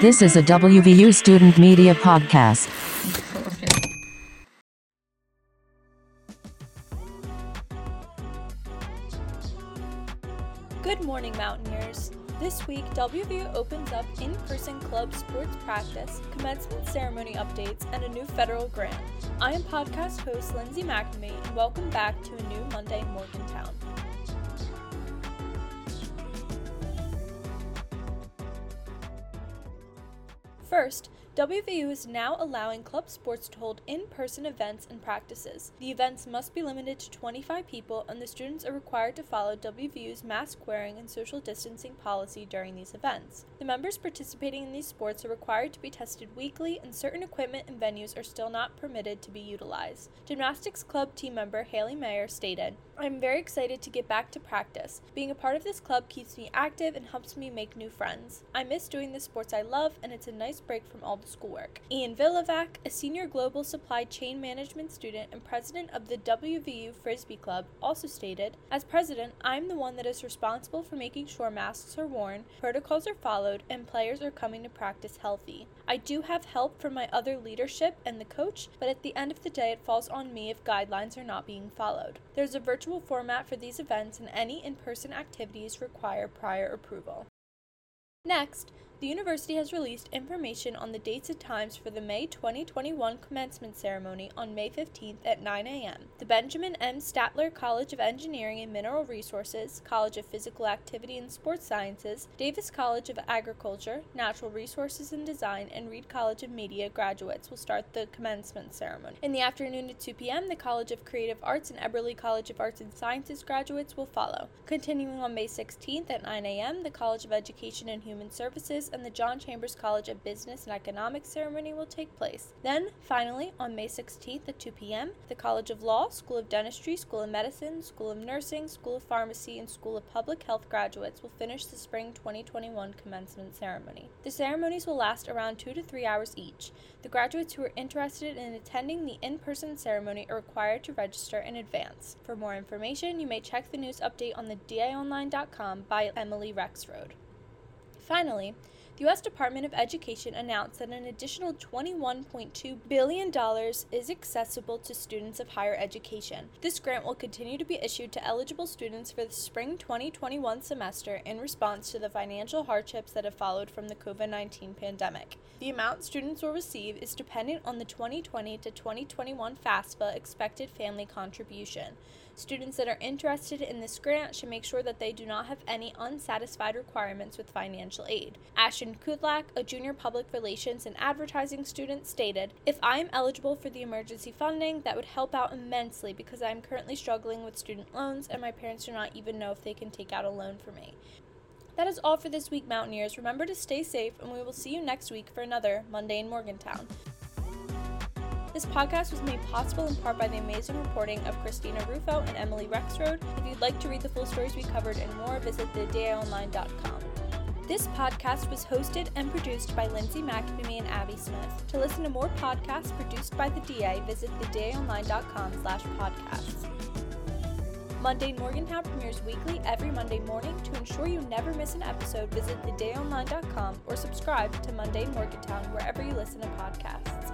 This is a WVU student media podcast. Good morning, Mountaineers. This week, WVU opens up in person club sports practice, commencement ceremony updates, and a new federal grant. I am podcast host Lindsay McNamee, and welcome back to a new Monday in Morgantown. First, WVU is now allowing club sports to hold in person events and practices. The events must be limited to 25 people, and the students are required to follow WVU's mask wearing and social distancing policy during these events. The members participating in these sports are required to be tested weekly, and certain equipment and venues are still not permitted to be utilized. Gymnastics club team member Haley Mayer stated, I'm very excited to get back to practice. Being a part of this club keeps me active and helps me make new friends. I miss doing the sports I love, and it's a nice break from all the schoolwork. Ian Villavac, a senior global supply chain management student and president of the WVU Frisbee Club, also stated As president, I'm the one that is responsible for making sure masks are worn, protocols are followed, and players are coming to practice healthy. I do have help from my other leadership and the coach, but at the end of the day, it falls on me if guidelines are not being followed. There's a virtual format for these events, and any in person activities require prior approval. Next, the university has released information on the dates and times for the May 2021 commencement ceremony on May 15th at 9 a.m. The Benjamin M. Statler College of Engineering and Mineral Resources, College of Physical Activity and Sports Sciences, Davis College of Agriculture, Natural Resources and Design, and Reed College of Media graduates will start the commencement ceremony. In the afternoon at 2 p.m., the College of Creative Arts and Eberly College of Arts and Sciences graduates will follow. Continuing on May 16th at 9 a.m., the College of Education and Human Services and the John Chambers College of Business and Economics ceremony will take place. Then, finally, on May 16th at 2 p.m., the College of Law, School of Dentistry, School of Medicine, School of Nursing, School of Pharmacy, and School of Public Health graduates will finish the spring 2021 commencement ceremony. The ceremonies will last around two to three hours each. The graduates who are interested in attending the in person ceremony are required to register in advance. For more information, you may check the news update on the daonline.com by Emily Rexroad. Finally, the U.S. Department of Education announced that an additional $21.2 billion is accessible to students of higher education. This grant will continue to be issued to eligible students for the spring 2021 semester in response to the financial hardships that have followed from the COVID 19 pandemic. The amount students will receive is dependent on the 2020 to 2021 FAFSA expected family contribution. Students that are interested in this grant should make sure that they do not have any unsatisfied requirements with financial aid. Ashton Kudlak, a junior public relations and advertising student, stated, If I am eligible for the emergency funding, that would help out immensely because I am currently struggling with student loans and my parents do not even know if they can take out a loan for me. That is all for this week, Mountaineers. Remember to stay safe, and we will see you next week for another Monday in Morgantown. This podcast was made possible in part by the amazing reporting of Christina Rufo and Emily Rexroad. If you'd like to read the full stories we covered and more, visit thedaonline.com. This podcast was hosted and produced by Lindsay McNamee and Abby Smith. To listen to more podcasts produced by the DA, visit thedaonline.com slash podcasts. Monday Morgantown premieres weekly every Monday morning. To ensure you never miss an episode, visit thedaonline.com or subscribe to Monday Morgantown wherever you listen to podcasts.